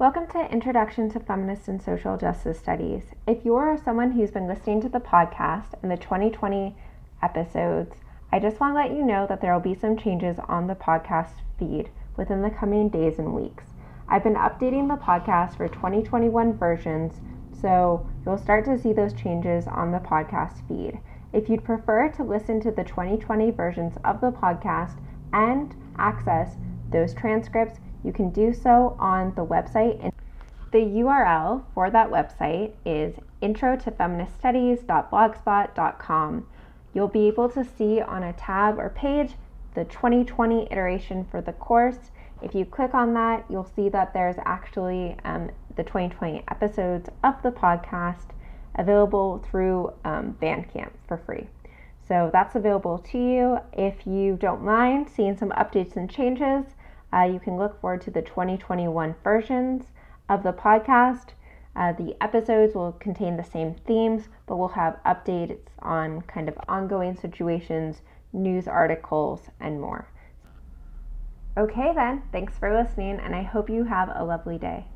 Welcome to Introduction to Feminist and Social Justice Studies. If you're someone who's been listening to the podcast and the 2020 episodes, I just want to let you know that there will be some changes on the podcast feed within the coming days and weeks. I've been updating the podcast for 2021 versions, so you'll start to see those changes on the podcast feed. If you'd prefer to listen to the 2020 versions of the podcast and access those transcripts, you can do so on the website. And the URL for that website is intro to. You'll be able to see on a tab or page the 2020 iteration for the course. If you click on that, you'll see that there's actually um, the 2020 episodes of the podcast available through um, Bandcamp for free. So that's available to you. If you don't mind seeing some updates and changes, uh, you can look forward to the 2021 versions of the podcast. Uh, the episodes will contain the same themes, but we'll have updates on kind of ongoing situations, news articles, and more. Okay, then, thanks for listening, and I hope you have a lovely day.